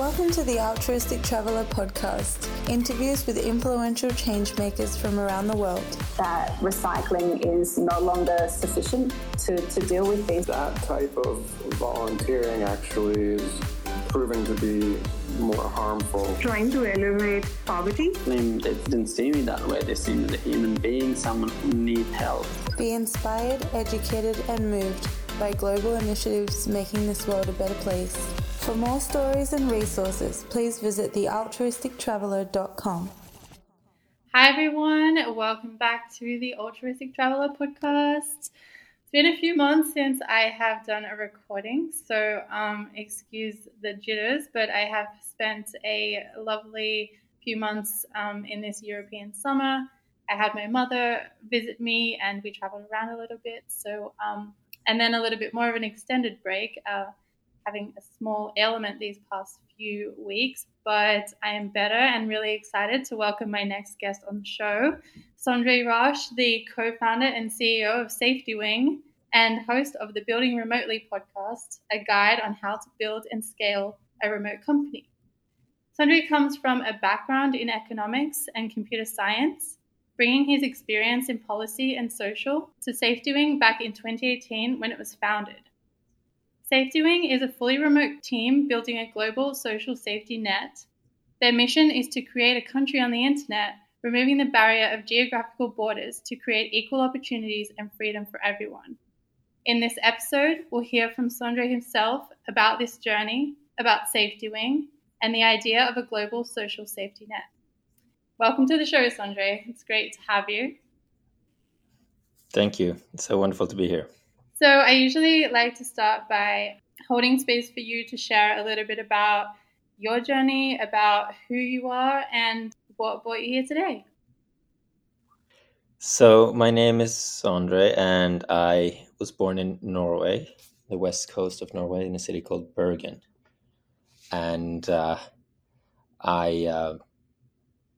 Welcome to the Altruistic Traveller podcast, interviews with influential changemakers from around the world. That recycling is no longer sufficient to, to deal with these. That type of volunteering actually is proving to be more harmful. Trying to elevate poverty. I mean, they didn't see me that way. They see me as a human being, someone who needs help. Be inspired, educated, and moved by global initiatives making this world a better place. For more stories and resources, please visit thealtruistictraveler.com. Hi, everyone. Welcome back to the Altruistic Traveller podcast. It's been a few months since I have done a recording, so um, excuse the jitters, but I have spent a lovely few months um, in this European summer. I had my mother visit me and we traveled around a little bit. So, um, and then a little bit more of an extended break. Uh, having a small ailment these past few weeks, but I am better and really excited to welcome my next guest on the show, Sondre Rasch, the co founder and CEO of SafetyWing and host of the Building Remotely podcast, a guide on how to build and scale a remote company. Sondre comes from a background in economics and computer science, bringing his experience in policy and social to SafetyWing back in 2018 when it was founded. SafetyWing is a fully remote team building a global social safety net. Their mission is to create a country on the internet, removing the barrier of geographical borders to create equal opportunities and freedom for everyone. In this episode, we'll hear from Sondre himself about this journey, about SafetyWing, and the idea of a global social safety net. Welcome to the show, Sondre. It's great to have you. Thank you. It's so wonderful to be here. So, I usually like to start by holding space for you to share a little bit about your journey, about who you are, and what brought you here today. So, my name is Sondre, and I was born in Norway, the west coast of Norway, in a city called Bergen. And uh, I, uh,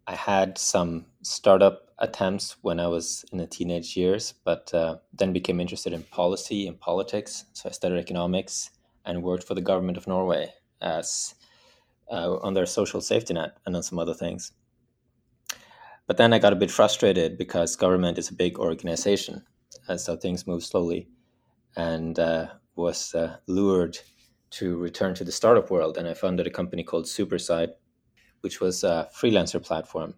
I had some startup attempts when I was in the teenage years, but uh, then became interested in policy and politics. So I studied economics and worked for the government of Norway as uh, on their social safety net and on some other things. But then I got a bit frustrated because government is a big organization, and so things move slowly, and uh, was uh, lured to return to the startup world. And I founded a company called Superside, which was a freelancer platform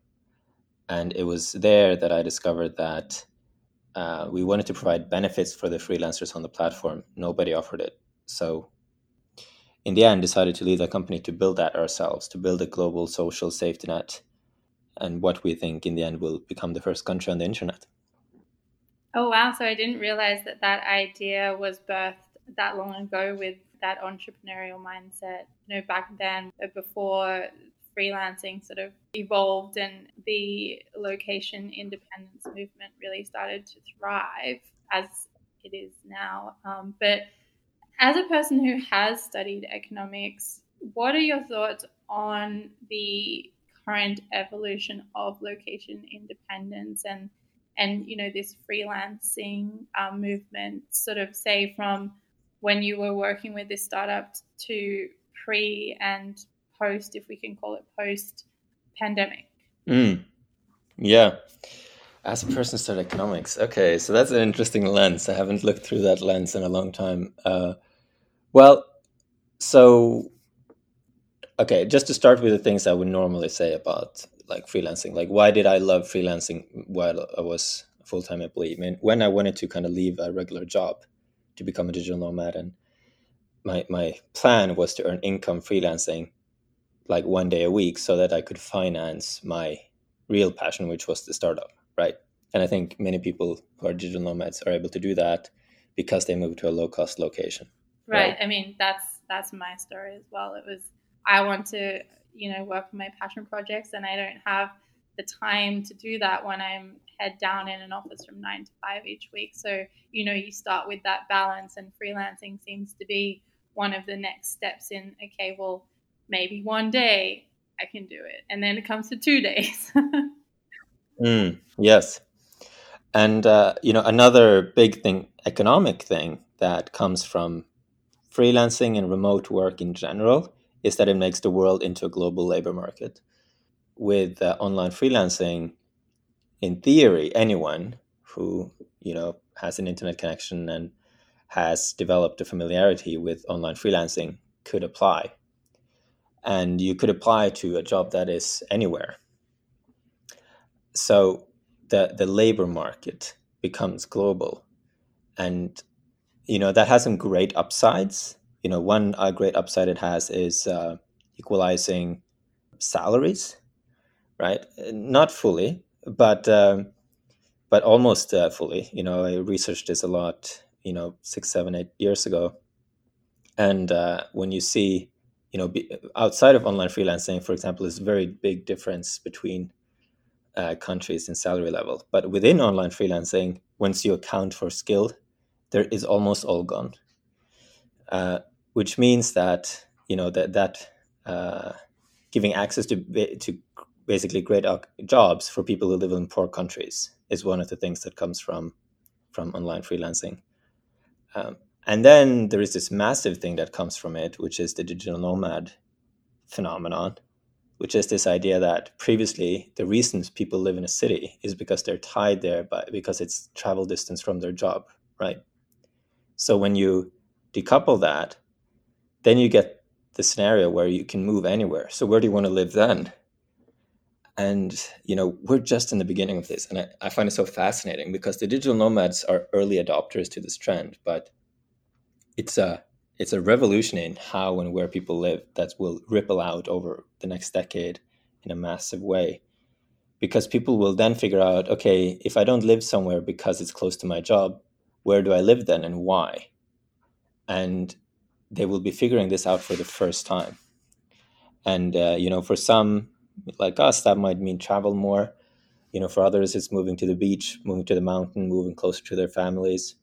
and it was there that I discovered that uh, we wanted to provide benefits for the freelancers on the platform. Nobody offered it. So in the end, decided to leave the company to build that ourselves, to build a global social safety net and what we think in the end will become the first country on the internet. Oh, wow. So I didn't realize that that idea was birthed that long ago with that entrepreneurial mindset. You know, back then, before freelancing sort of evolved and the location independence movement really started to thrive as it is now. Um, but as a person who has studied economics, what are your thoughts on the current evolution of location independence and and you know this freelancing um, movement sort of say from when you were working with this startup to pre and post, if we can call it post pandemic? Mm. Yeah. As a person studied economics. Okay, so that's an interesting lens. I haven't looked through that lens in a long time. Uh, well, so okay, just to start with the things I would normally say about like freelancing. Like, why did I love freelancing while I was a full time employee? I mean, when I wanted to kind of leave a regular job to become a digital nomad, and my my plan was to earn income freelancing like one day a week so that I could finance my real passion, which was the startup, right? And I think many people who are digital nomads are able to do that because they move to a low cost location. Right. right. I mean, that's that's my story as well. It was I want to, you know, work on my passion projects and I don't have the time to do that when I'm head down in an office from nine to five each week. So, you know, you start with that balance and freelancing seems to be one of the next steps in okay, well, maybe one day I can do it. And then it comes to two days. mm, yes. And, uh, you know, another big thing, economic thing that comes from freelancing and remote work in general is that it makes the world into a global labor market. With uh, online freelancing, in theory, anyone who you know has an internet connection and has developed a familiarity with online freelancing could apply. And you could apply to a job that is anywhere. So the the labor market becomes global, and you know that has some great upsides. You know, one uh, great upside it has is uh, equalizing salaries, right? Not fully, but um, but almost uh, fully. You know, I researched this a lot. You know, six, seven, eight years ago, and uh, when you see, you know, be, outside of online freelancing, for example, a very big difference between uh, countries in salary level. But within online freelancing, once you account for skill, there is almost all gone. Uh, which means that you know that that uh, giving access to to basically great jobs for people who live in poor countries is one of the things that comes from from online freelancing. Um, and then there is this massive thing that comes from it, which is the digital nomad phenomenon, which is this idea that previously the reasons people live in a city is because they're tied there by because it's travel distance from their job, right? So when you decouple that, then you get the scenario where you can move anywhere. So where do you want to live then? And you know, we're just in the beginning of this, and I, I find it so fascinating because the digital nomads are early adopters to this trend, but it's a it's a revolution in how and where people live that will ripple out over the next decade in a massive way. Because people will then figure out okay if i don't live somewhere because it's close to my job where do i live then and why? And they will be figuring this out for the first time. And uh, you know for some like us that might mean travel more. You know for others it's moving to the beach moving to the mountain moving closer to their families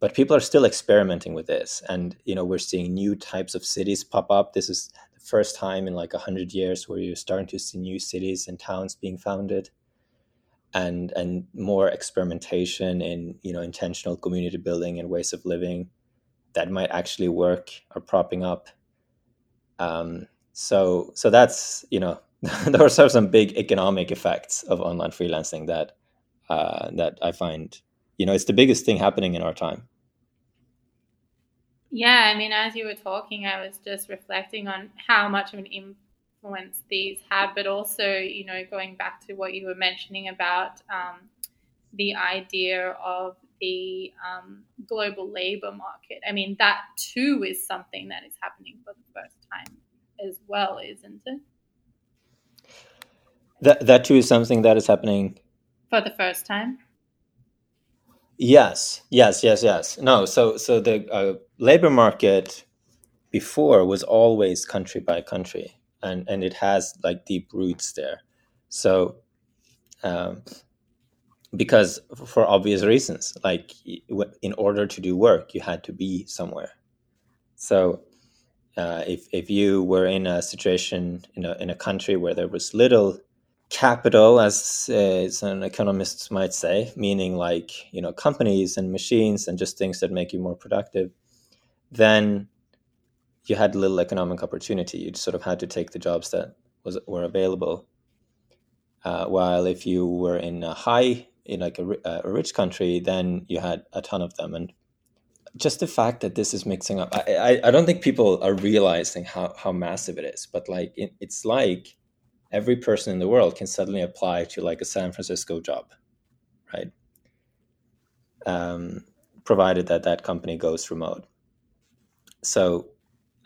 but people are still experimenting with this. And you know we're seeing new types of cities pop up. This is the first time in like 100 years where you're starting to see new cities and towns being founded and and more experimentation in you know intentional community building and ways of living that might actually work are propping up. Um, so so that's you know those are some big economic effects of online freelancing that uh, that I find you know it's the biggest thing happening in our time. Yeah i mean as you were talking i was just reflecting on how much of an influence these had but also you know going back to what you were mentioning about um, the idea of the um, global labor market. I mean that too is something that is happening for the first time as well isn't it? That that too is something that is happening for the first time Yes, yes, yes, yes. No, so so the uh, labor market before was always country by country, and and it has like deep roots there. So, um, because for obvious reasons, like in order to do work, you had to be somewhere. So, uh, if if you were in a situation in a in a country where there was little capital, as uh, some economists might say, meaning like you know companies and machines and just things that make you more productive, then you had little economic opportunity. You sort of had to take the jobs that was were available. Uh, while if you were in a high, in like a, a rich country, then you had a ton of them. And just the fact that this is mixing up, I, I, I don't think people are realizing how, how massive it is. But like it, it's like every person in the world can suddenly apply to like a San Francisco job, right? Um, provided that that company goes remote. So,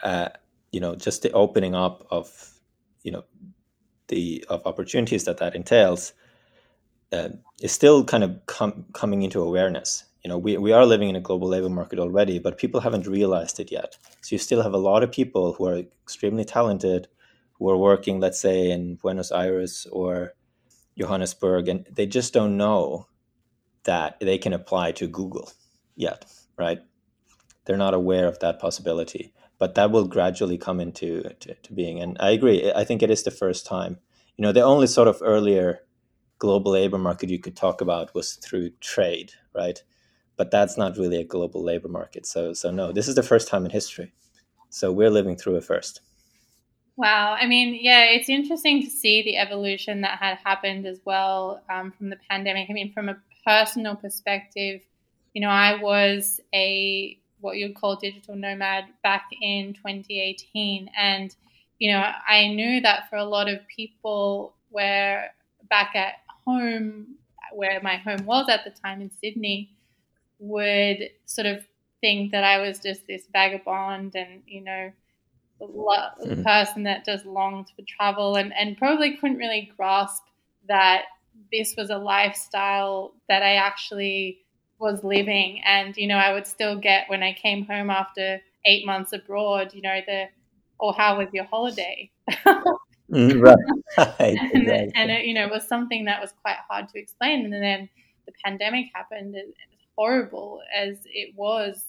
uh, you know, just the opening up of, you know, the of opportunities that that entails uh, is still kind of com- coming into awareness. You know, we, we are living in a global labor market already, but people haven't realized it yet. So you still have a lot of people who are extremely talented who are working, let's say, in Buenos Aires or Johannesburg, and they just don't know that they can apply to Google yet, right? They're not aware of that possibility, but that will gradually come into to, to being. And I agree. I think it is the first time. You know, the only sort of earlier global labor market you could talk about was through trade, right? But that's not really a global labor market. So, so no, this is the first time in history. So we're living through it first. Wow. I mean, yeah, it's interesting to see the evolution that had happened as well um, from the pandemic. I mean, from a personal perspective, you know, I was a what you'd call digital nomad back in 2018. And, you know, I knew that for a lot of people where back at home, where my home was at the time in Sydney, would sort of think that I was just this vagabond and, you know, mm-hmm. person that just longed for travel and, and probably couldn't really grasp that this was a lifestyle that I actually was living. And, you know, I would still get when I came home after eight months abroad, you know, the, or how was your holiday? Mm, right. and, exactly. and it, you know, was something that was quite hard to explain. And then the pandemic happened, and horrible as it was,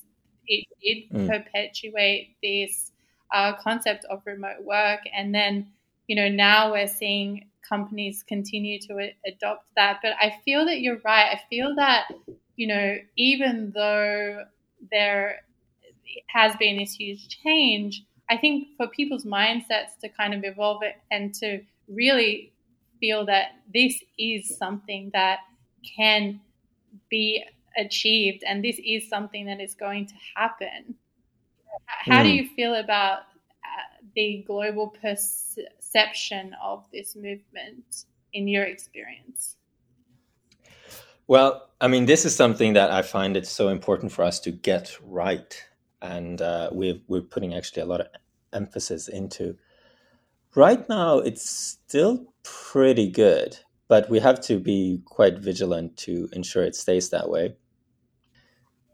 it did mm. perpetuate this uh, concept of remote work. And then, you know, now we're seeing companies continue to a- adopt that. But I feel that you're right. I feel that, you know, even though there has been this huge change, I think for people's mindsets to kind of evolve it and to really feel that this is something that can be achieved and this is something that is going to happen. How mm. do you feel about uh, the global perception of this movement in your experience? Well, I mean, this is something that I find it's so important for us to get right, and uh, we're we're putting actually a lot of emphasis into. Right now, it's still pretty good, but we have to be quite vigilant to ensure it stays that way.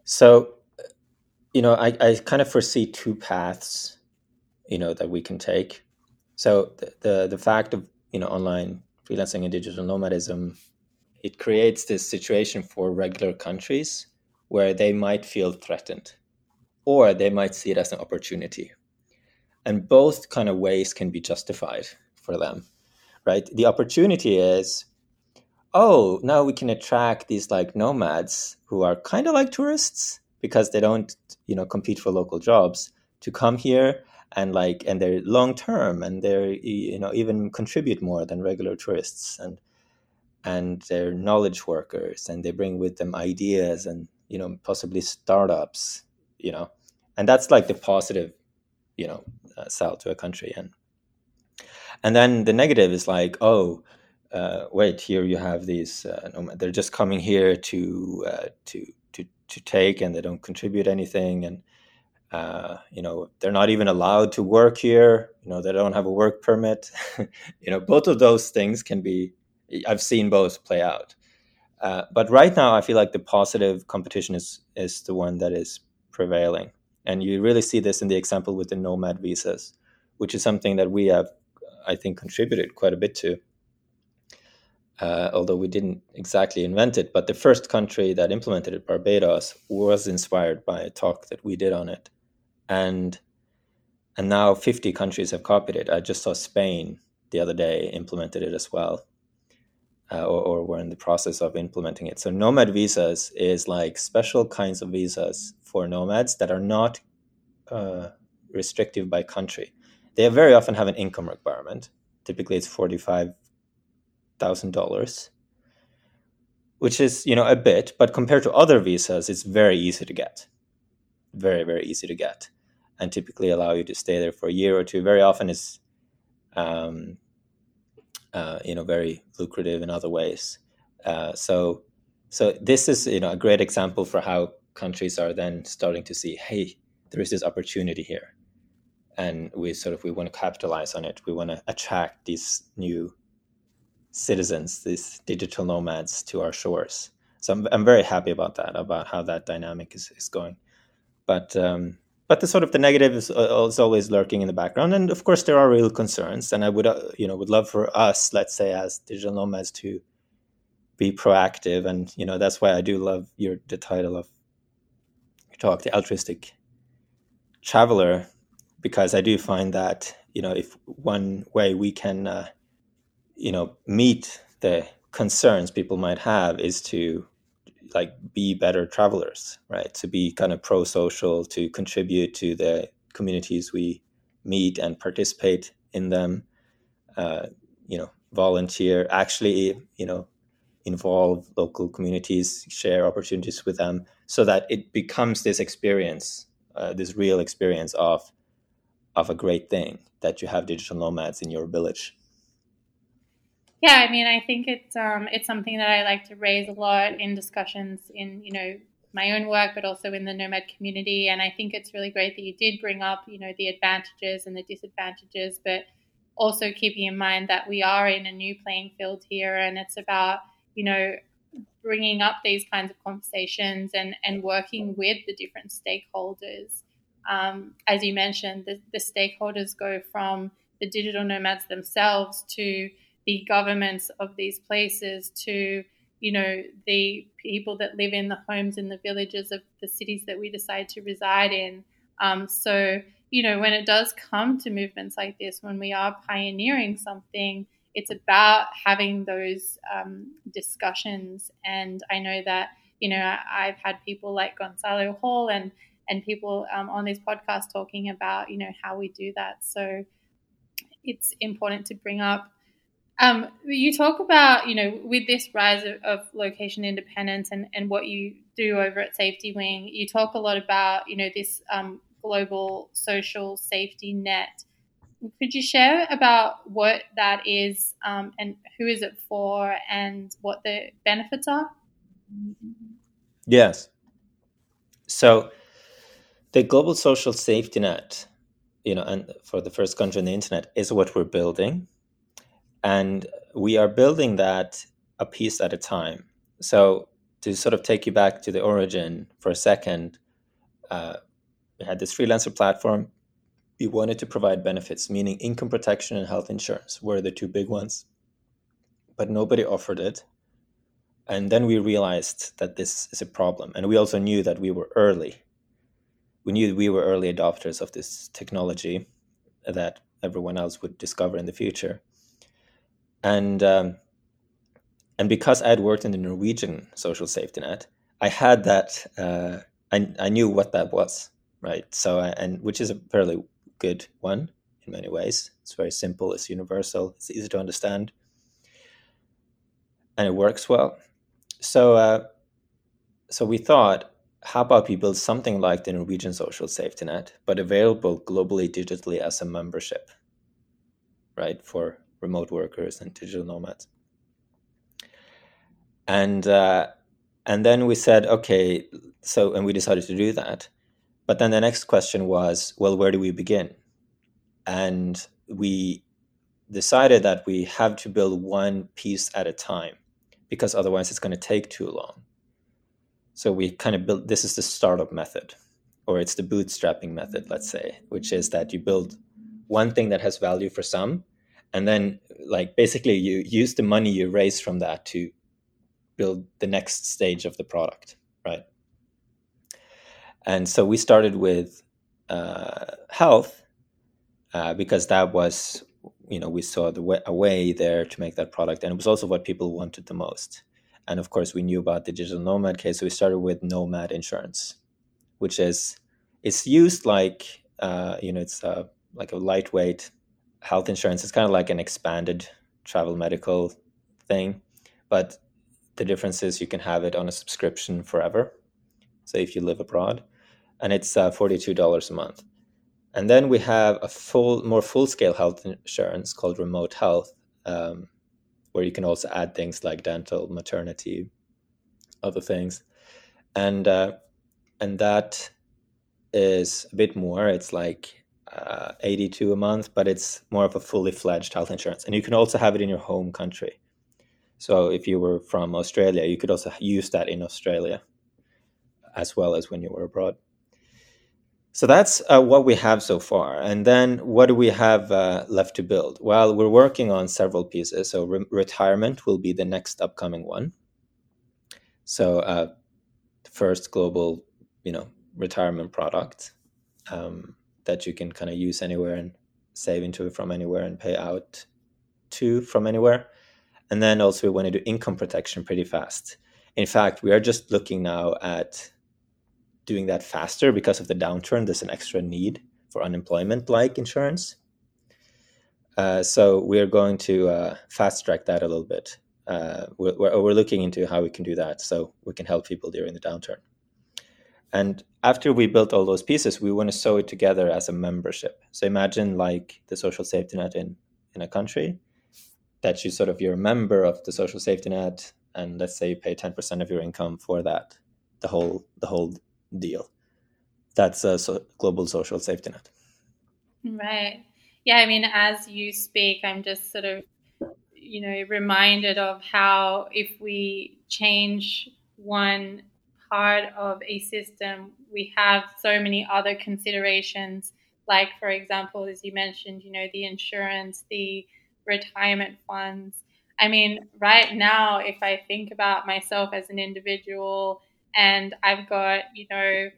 So, you know, I, I kind of foresee two paths, you know, that we can take. So the, the, the fact of, you know, online freelancing and digital nomadism, it creates this situation for regular countries where they might feel threatened or they might see it as an opportunity. And both kind of ways can be justified for them, right? The opportunity is oh, now we can attract these like nomads who are kind of like tourists because they don't, you know, compete for local jobs to come here and like and they're long term and they're you know even contribute more than regular tourists and and they're knowledge workers and they bring with them ideas and you know possibly startups you know and that's like the positive you know uh, sell to a country and and then the negative is like oh uh, wait, here you have these. Uh, they're just coming here to uh, to to take, and they don't contribute anything, and uh, you know they're not even allowed to work here. You know they don't have a work permit. you know both of those things can be. I've seen both play out, uh, but right now I feel like the positive competition is is the one that is prevailing, and you really see this in the example with the nomad visas, which is something that we have, I think, contributed quite a bit to uh, although we didn't exactly invent it. But the first country that implemented it, Barbados, was inspired by a talk that we did on it, and and now 50 countries have copied it. I just saw Spain the other day implemented it as well, uh, or, or were in the process of implementing it. So nomad visas is like special kinds of visas for nomads that are not uh, restrictive by country. They very often have an income requirement. Typically, it's 45 thousand dollars, which is you know a bit, but compared to other visas, it's very easy to get, very very easy to get, and typically allow you to stay there for a year or two. Very often, is um, uh, you know very lucrative in other ways. Uh, so so this is you know a great example for how countries are then starting to see, hey, there is this opportunity here and we sort of we want to capitalize on it we want to attract these new citizens, these digital nomads, to our shores. So I'm, I'm very happy about that, about how that dynamic is, is going. But um, but the sort of the negative is, uh, is always lurking in the background, and of course there are real concerns. And I would uh, you know would love for us, let's say, as digital nomads, to be proactive. And you know that's why I do love your the title of your talk, the altruistic traveler, because I do find that you know if one way we can uh, you know meet the concerns people might have is to like be better travelers right to be kind of pro-social to contribute to the communities we meet and participate in them. Uh, you know, volunteer, actually, you know, involve local communities, share opportunities with them, so that it becomes this experience, uh, this real experience of of a great thing that you have digital nomads in your village. Yeah, I mean, I think it's um, it's something that I like to raise a lot in discussions in you know my own work, but also in the nomad community. And I think it's really great that you did bring up you know the advantages and the disadvantages, but also keeping in mind that we are in a new playing field here, and it's about you know bringing up these kinds of conversations and and working with the different stakeholders. Um, as you mentioned, the, the stakeholders go from the digital nomads themselves to the governments of these places to you know the people that live in the homes in the villages of the cities that we decide to reside in. Um, so you know when it does come to movements like this when we are pioneering something it's about having those um, discussions. And i know that you know i've had people like gonzalo hall and and people um, on this podcast talking about you know how we do that. So it's important to bring up um, you talk about, you know, with this rise of, of, location independence and, and what you do over at SafetyWing, you talk a lot about, you know, this um, global social safety net. Could you share about what that is um, and who is it for and what the benefits are? Yes. So the global social safety net, you know, and for the first country on the internet is what we're building and we are building that a piece at a time. So to sort of take you back to the origin for a second, uh, we had this freelancer platform. We wanted to provide benefits, meaning income protection and health insurance were the two big ones, but nobody offered it. And then we realized that this is a problem. And we also knew that we were early. We knew we were early adopters of this technology that everyone else would discover in the future and um, and because I had worked in the Norwegian social safety net, I had that. Uh, I I knew what that was, right? So and which is a fairly good one in many ways. It's very simple. It's universal. It's easy to understand, and it works well. So uh, so we thought, how about we build something like the Norwegian social safety net, but available globally digitally as a membership, right? For remote workers and digital nomads. And uh, and then we said, okay, so and we decided to do that. But then the next question was, well, where do we begin? And we decided that we have to build one piece at a time because otherwise it's going to take too long. So we kind of built this is the startup method, or it's the bootstrapping method, let's say, which is that you build one thing that has value for some and then like basically you use the money you raise from that to build the next stage of the product right? And so we started with uh, health uh, because that was you know we saw the way, a way there to make that product and it was also what people wanted the most. And of course we knew about the digital nomad. Case so we started with nomad insurance which is it's used like uh, you know it's uh, like a lightweight health insurance is kind of like an expanded travel medical thing, but the difference is you can have it on a subscription forever. So if you live abroad, and it's uh, forty-two dollars a month. And then we have a full, more full-scale health insurance called Remote Health, um, where you can also add things like dental, maternity, other things, and uh, and that is a bit more. It's like uh, 82 a month, but it's more of a fully fledged health insurance. And you can also have it in your home country. So if you were from Australia, you could also use that in Australia as well as when you were abroad. So that's uh, what we have so far. And then what do we have uh, left to build? Well, we're working on several pieces. So re- retirement will be the next upcoming one. So uh, first global, you know, retirement product. Um, that you can kind of use anywhere and save into it from anywhere and pay out to from anywhere. And then also we want to do income protection pretty fast. In fact, we are just looking now at doing that faster because of the downturn. There's an extra need for unemployment like insurance. Uh, so we're going to uh, fast track that a little bit. Uh, we're, we're looking into how we can do that so we can help people during the downturn. And after we built all those pieces, we want to sew it together as a membership. So imagine like the social safety net in, in a country that you sort of you're a member of the social safety net, and let's say you pay 10% of your income for that, the whole the whole deal. That's a so global social safety net. Right. Yeah, I mean, as you speak, I'm just sort of, you know, reminded of how if we change one part of a system, we have so many other considerations, like, for example, as you mentioned, you know, the insurance, the retirement funds. I mean, right now, if I think about myself as an individual and I've got, you know,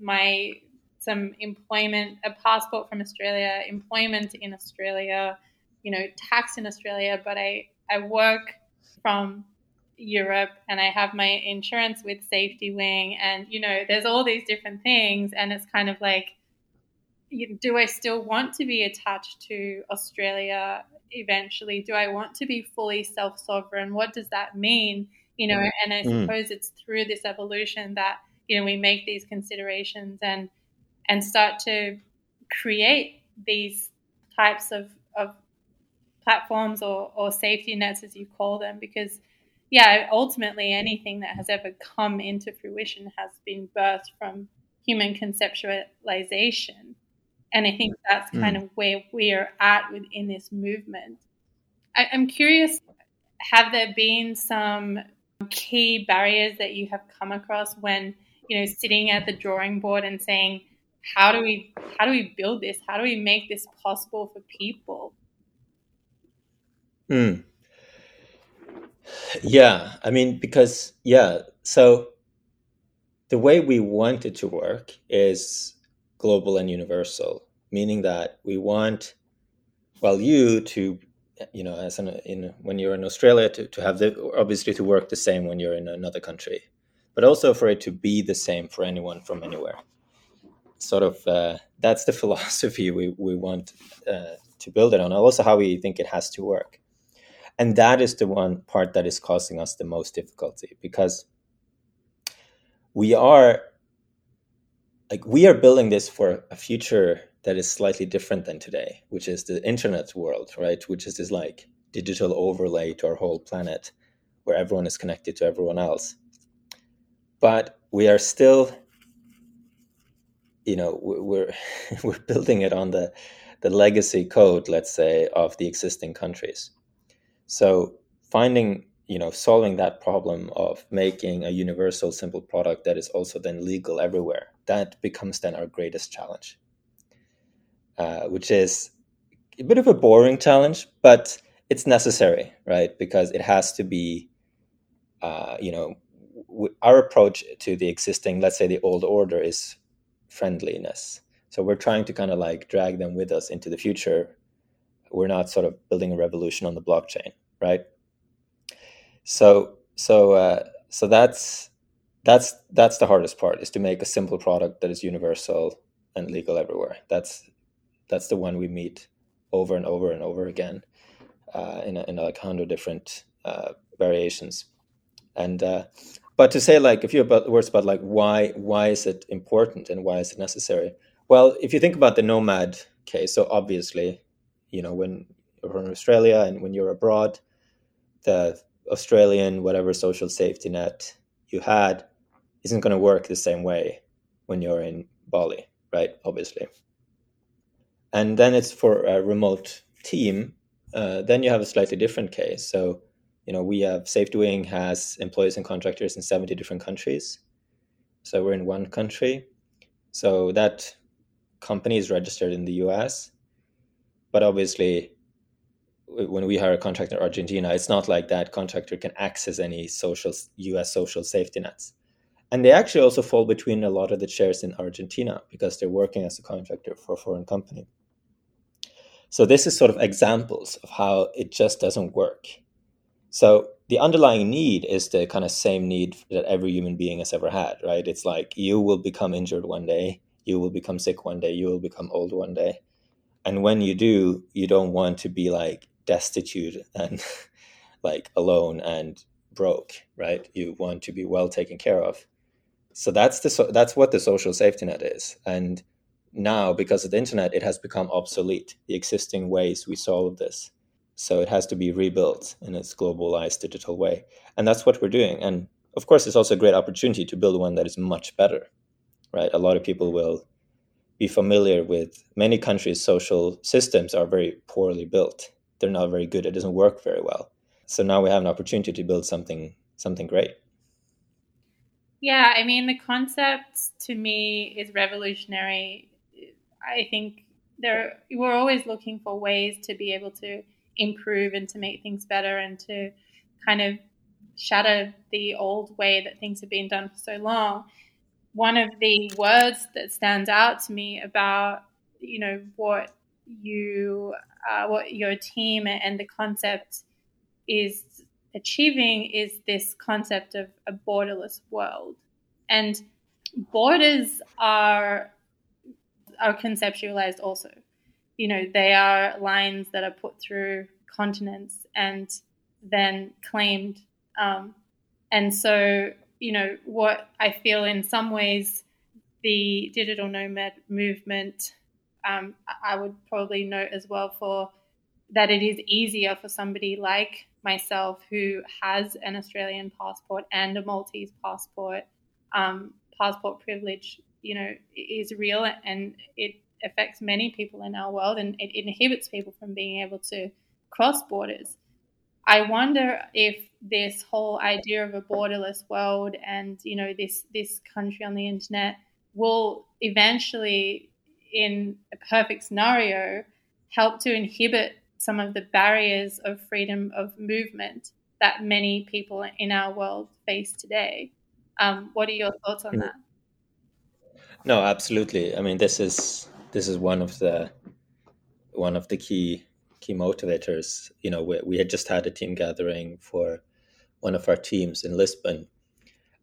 my some employment, a passport from Australia, employment in Australia, you know, tax in Australia, but I, I work from Europe and I have my insurance with SafetyWing, and you know, there's all these different things, and it's kind of like, do I still want to be attached to Australia eventually? Do I want to be fully self sovereign? What does that mean? You know, and I mm. suppose it's through this evolution that you know we make these considerations and and start to create these types of, of platforms or, or safety nets as you call them because yeah ultimately anything that has ever come into fruition has been birthed from human conceptualization and i think that's mm. kind of where we are at within this movement I, i'm curious have there been some key barriers that you have come across when you know sitting at the drawing board and saying how do we how do we build this how do we make this possible for people Hmm. Yeah i mean because yeah so the way we want it to work is global and universal meaning that we want well you to you know as an in when you're in australia to, to have the obviously to work the same when you're in another country but also for it to be the same for anyone from anywhere. Sort of uh, that's the philosophy we, we want uh, to build it on also how we think it has to work and that is the one part that is causing us the most difficulty because we are like we are building this for a future that is slightly different than today which is the internet world right? Which is this like digital overlay to our whole planet where everyone is connected to everyone else. But we are still you know we're we're building it on the the legacy code let's say of the existing countries so finding you know solving that problem of making a universal simple product that is also then legal everywhere that becomes then our greatest challenge uh, which is a bit of a boring challenge but it's necessary right because it has to be uh, you know our approach to the existing let's say the old order is friendliness. So we're trying to kind of like drag them with us into the future. We're not sort of building a revolution on the blockchain, right? So so uh, so that's that's that's the hardest part is to make a simple product that is universal and legal everywhere. That's that's the one we meet over and over and over again uh, in a, in like hundred different uh, variations, and uh, but to say like a few about words about like why why is it important and why is it necessary well if you think about the nomad case so obviously you know when you're in australia and when you're abroad the australian whatever social safety net you had isn't going to work the same way when you're in bali right obviously and then it's for a remote team uh, then you have a slightly different case so you know, we have SafetyWing has employees and contractors in 70 different countries. So we're in one country. So that company is registered in the US. But obviously, when we hire a contractor in Argentina, it's not like that contractor can access any social US social safety nets. And they actually also fall between a lot of the chairs in Argentina because they're working as a contractor for a foreign company. So this is sort of examples of how it just doesn't work. So the underlying need is the kind of same need that every human being has ever had, right? It's like you will become injured one day, you will become sick one day, you will become old one day. And when you do you don't want to be like destitute and like alone and broke right? You want to be well taken care of. So that's the so that's what the social safety net is. And now because of the internet it has become obsolete the existing ways we solve this. So it has to be rebuilt in its globalized digital way. And that's what we're doing. And of course it's also a great opportunity to build one that is much better right? A lot of people will be familiar with. Many countries social systems are very poorly built. They're not very good. It doesn't work very well. So now we have an opportunity to build something something great. Yeah i mean the concept to me is revolutionary. I think there we're always looking for ways to be able to improve and to make things better and to kind of shatter the old way that things have been done for so long one of the words that stands out to me about you know what you uh, what your team and the concept is achieving is this concept of a borderless world. And borders are are conceptualized also. You know they are lines that are put through continents and then claimed um, and so you know, what I feel in some ways the digital nomad movement, um, I would probably note as well for that it is easier for somebody like myself who has an Australian passport and a Maltese passport. Um, passport privilege, you know, is real and it affects many people in our world and it inhibits people from being able to cross borders. I wonder if this whole idea of a borderless world and you know this this country on the internet will eventually, in a perfect scenario, help to inhibit some of the barriers of freedom of movement that many people in our world face today. Um, what are your thoughts on that? No, absolutely. I mean, this is this is one of the one of the key key motivators. You know, we, we had just had a team gathering for one of our teams in Lisbon.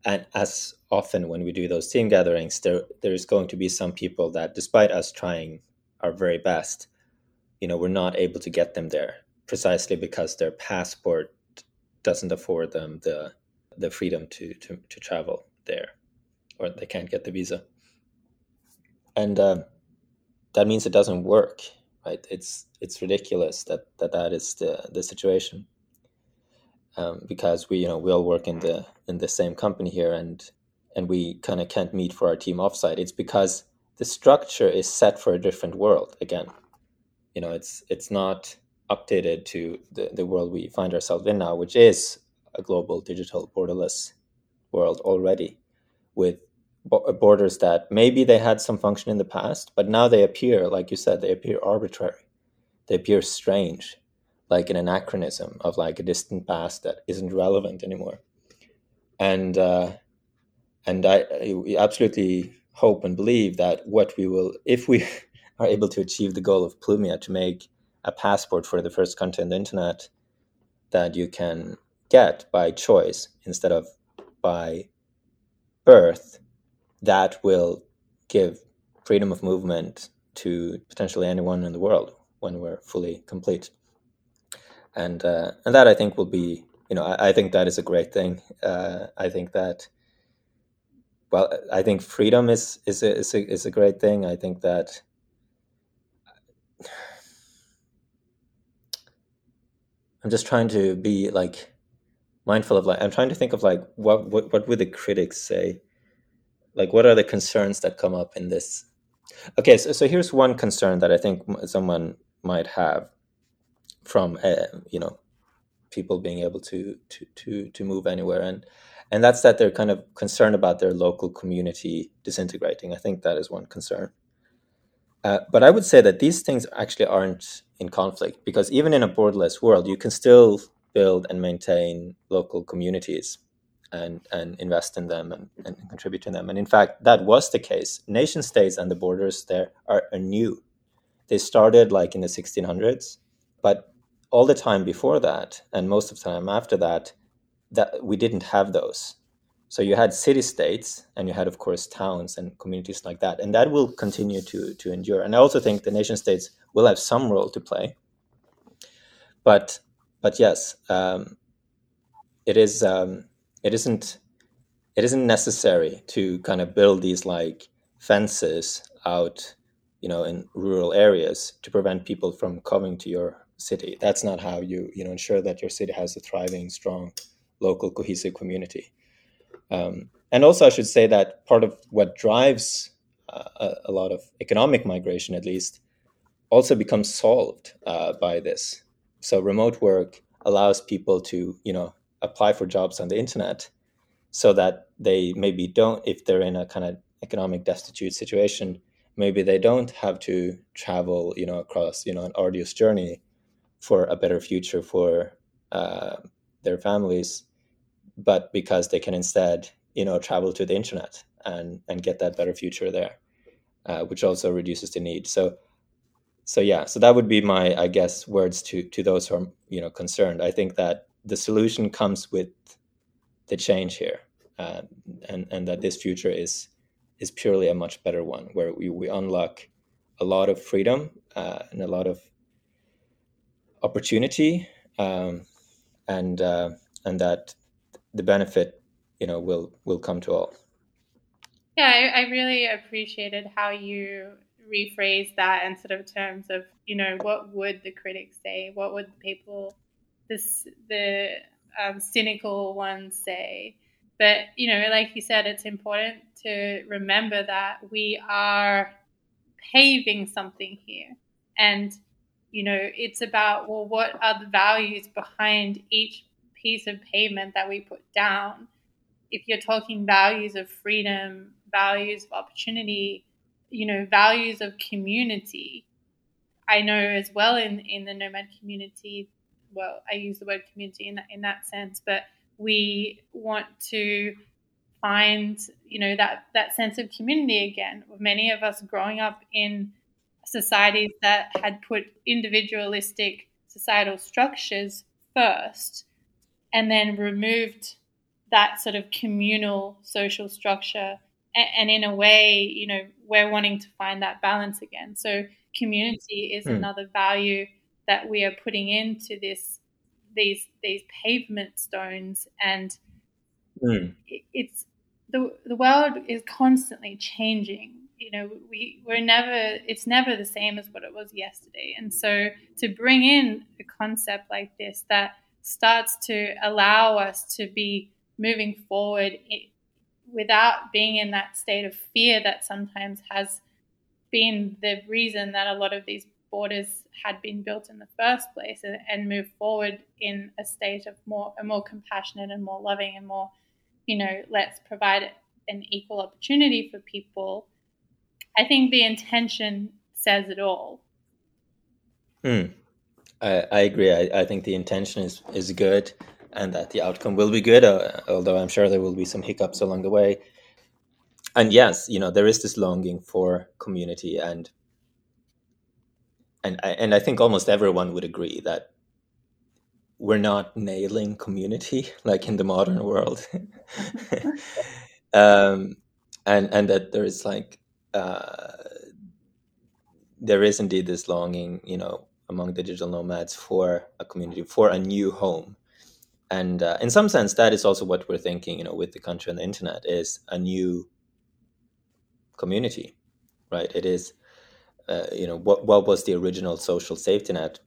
And as often when we do those team gatherings, there there's going to be some people that, despite us trying our very best, you know, we're not able to get them there precisely because their passport doesn't afford them the the freedom to to, to travel there, or they can't get the visa. And uh, that means it doesn't work right? It's it's ridiculous that that, that is the the situation. Um, because we you know we all work in the in the same company here and and we kind of can't meet for our team offsite. It's because the structure is set for a different world again. You know, it's it's not updated to the, the world we find ourselves in now, which is a global digital borderless world already with borders that maybe they had some function in the past, but now they appear, like you said, they appear arbitrary. They appear strange, like an anachronism of like a distant past that isn't relevant anymore. And uh, and I, I absolutely hope and believe that what we will, if we are able to achieve the goal of Plumia to make a passport for the first country on the internet that you can get by choice instead of by birth that will give freedom of movement to potentially anyone in the world when we're fully complete. And uh, and that I think will be, you know, I, I think that is a great thing. Uh, I think that, well, I think freedom is is a, is a, is a great thing. I think that. I'm just trying to be like mindful of like I'm trying to think of like what what what would the critics say like what are the concerns that come up in this? Okay so, so here's one concern that i think someone might have from uh, you know people being able to to to to move anywhere. And and that's that they're kind of concerned about their local community disintegrating. I think that is one concern. Uh, but i would say that these things actually aren't in conflict because even in a borderless world you can still build and maintain local communities and, and invest in them and, and contribute to them. And in fact, that was the case. Nation states and the borders there are, new. They started like in the 1600s, but all the time before that, and most of the time after that, that we didn't have those. So you had city states, and you had, of course, towns and communities like that, and that will continue to to endure. And I also think the nation states will have some role to play. But but yes, um, it is um, it isn't it isn't necessary to kind of build these like fences out, you know, in rural areas to prevent people from coming to your city. That's not how you you know ensure that your city has a thriving, strong, local, cohesive community. Um, and also, I should say that part of what drives uh, a, a, lot of economic migration, at least, also becomes solved uh, by this. So, remote work allows people to, you know, apply for jobs on the internet, so that they maybe don't, if they're in a kind of economic destitute situation, maybe they don't have to travel, you know, across, you know, an arduous journey for a better future for uh, their families, but because they can instead, you know, travel to the internet and and get that better future there, uh, which also reduces the need. So, so yeah, so that would be my, I guess, words to to those who are you know concerned. I think that the solution comes with the change here, uh, and and that this future is is purely a much better one, where we we unlock a lot of freedom uh, and a lot of opportunity um, and uh, and that the benefit you know will will come to all. Yeah I, I really appreciated how you rephrase that in sort of terms of you know what would the critics say? What would the people this the um, cynical ones say. But you know like you said it's important to remember that we are paving something here. And you know, it's about, well, what are the values behind each piece of pavement that we put down? If you're talking values of freedom, values of opportunity, you know, values of community, I know as well in, in the nomad community, well, I use the word community in that, in that sense, but we want to find, you know, that, that sense of community again. Many of us growing up in societies that had put individualistic societal structures first and then removed that sort of communal social structure and, in a way you know we're wanting to find that balance again so community is mm. another value that we are putting into this these these pavement stones and mm. it's the the world is constantly changing you know we we're never it's never the same as what it was yesterday and so to bring in a concept like this that starts to allow us to be moving forward without being in that state of fear that sometimes has been the reason that a lot of these borders had been built in the first place and, and move forward in a state of more a more compassionate and more loving and more you know let's provide an equal opportunity for people I think the intention says it all. Hmm. I, I agree. I, I think the intention is, is good and that the outcome will be good, uh, although I'm sure there will be some hiccups along the way. And yes, you know, there is this longing for community and and I, and I think almost everyone would agree that we're not nailing community like in the modern world. um, and and that there is like uh, there is indeed this longing, you know, among digital nomads for a community, for a new home. And uh, in some sense, that is also what we're thinking, you know, with the country and the internet is a new community, right? It is, uh, you know, what, what was the original social safety net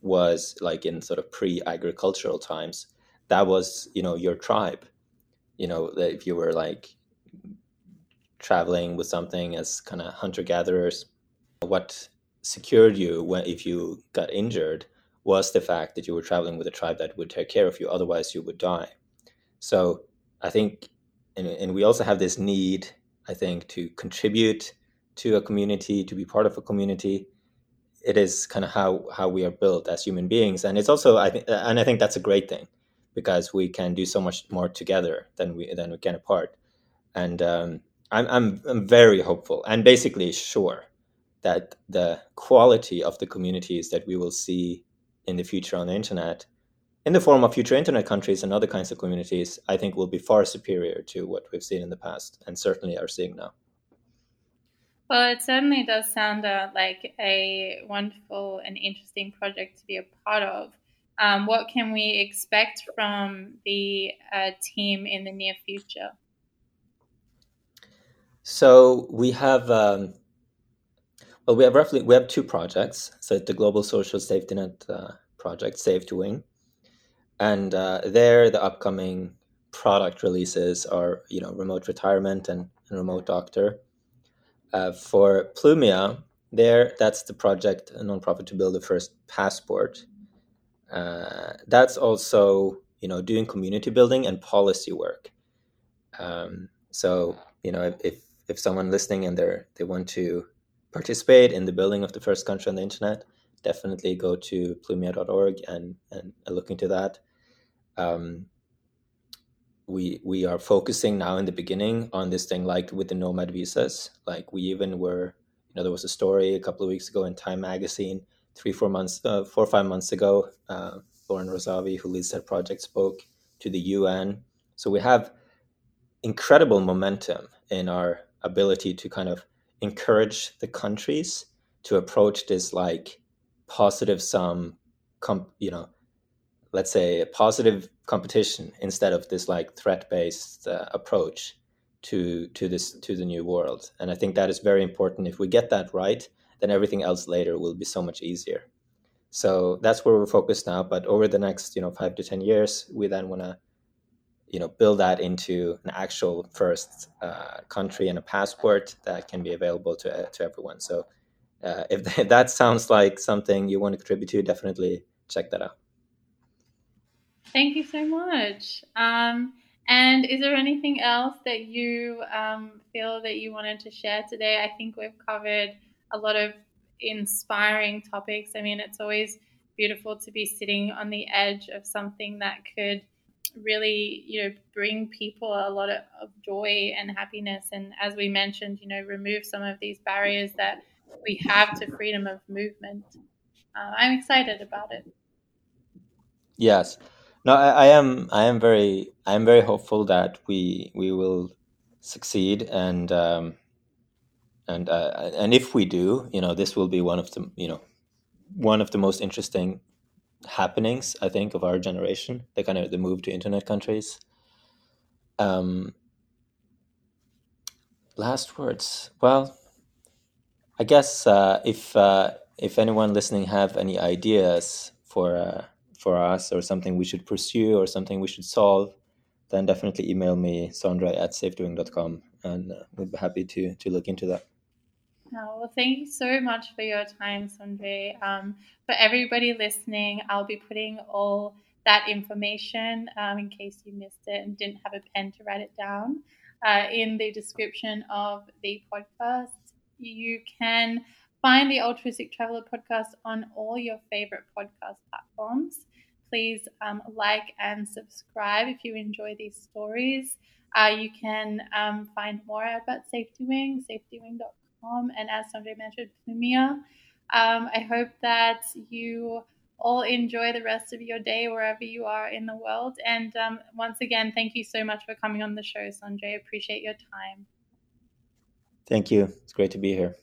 was like in sort of pre-agricultural times. That was, you know, your tribe. You know, if you were like traveling with something as kind of hunter gatherers. What secured you when if you got injured was the fact that you were traveling with a tribe that would take care of you. Otherwise, you would die. So I think, and, and we also have this need, I think, to contribute to a community, to be part of a community. It is kind of how how we are built as human beings, and it's also I think, and I think that's a great thing because we can do so much more together than we than we can apart. And um, I'm, I'm, I'm very hopeful and basically sure that the quality of the communities that we will see in the future on the internet in the form of future internet countries and other kinds of communities, I think will be far superior to what we've seen in the past and certainly are seeing now. Well, it certainly does sound uh, like a wonderful and interesting project to be a part of. Um, what can we expect from the uh, team in the near future? So we have, um, well, we have roughly we have two projects. So the Global Social Safety Net uh, project, Wing, and uh, there the upcoming product releases are you know remote retirement and, and remote doctor uh, for plumia there that's the project a nonprofit to build the first passport. Uh, that's also you know doing community building and policy work. Um, so you know if if someone listening and they they want to participate in the building of the first country on the internet definitely go to plumia.org and and look into that. Um, we we are focusing now in the beginning on this thing like with the nomad visas. Like we even were you know there was a story a couple of weeks ago in time magazine three four months uh, four or five months ago uh, lauren Razavi who leads that project spoke to the un so we have incredible momentum in our ability to kind of encourage the countries to approach this like positive sum comp, you know let's say a positive competition instead of this like threat based uh, approach to to this to the new world. And i think that is very important. If we get that right then everything else later will be so much easier. So that's where we're focused now. But over the next you know 5 to 10 years we then want to you know build that into an actual first uh, country and a passport that can be available to uh, to everyone. So uh, if that sounds like something you want to contribute to definitely check that out Thank you so much. Um, and is there anything else that you um, feel that you wanted to share today? I think we've covered a lot of inspiring topics. I mean, it's always beautiful to be sitting on the edge of something that could really, you know, bring people a lot of, of joy and happiness. And as we mentioned, you know, remove some of these barriers that we have to freedom of movement. Uh, I'm excited about it. Yes. No, I, I am. I am very. I am very hopeful that we we will succeed, and um, and uh, and if we do, you know, this will be one of the you know one of the most interesting happenings I think of our generation. The kind of the move to internet countries. Um, last words. Well, I guess uh, if uh, if anyone listening have any ideas for uh, for us or something we should pursue or something we should solve, then definitely email me, Sondre at safetywing.com, and uh, we'd be happy to, to look into that. Oh, well, thank you so much for your time, Sondre. Um, for everybody listening, I'll be putting all that information um, in case you missed it and didn't have a pen to write it down uh, in the description of the podcast. You can find the Altruistic Traveler podcast on all your favorite podcast platforms please um, like and subscribe if you enjoy these stories. Uh, you can um, find more about SafetyWing, safetywing.com, and as Sondre mentioned, Plumia. Um, I hope that you all enjoy the rest of your day wherever you are in the world. And um, once again, thank you so much for coming on the show, Sondre. Appreciate your time. Thank you. It's great to be here.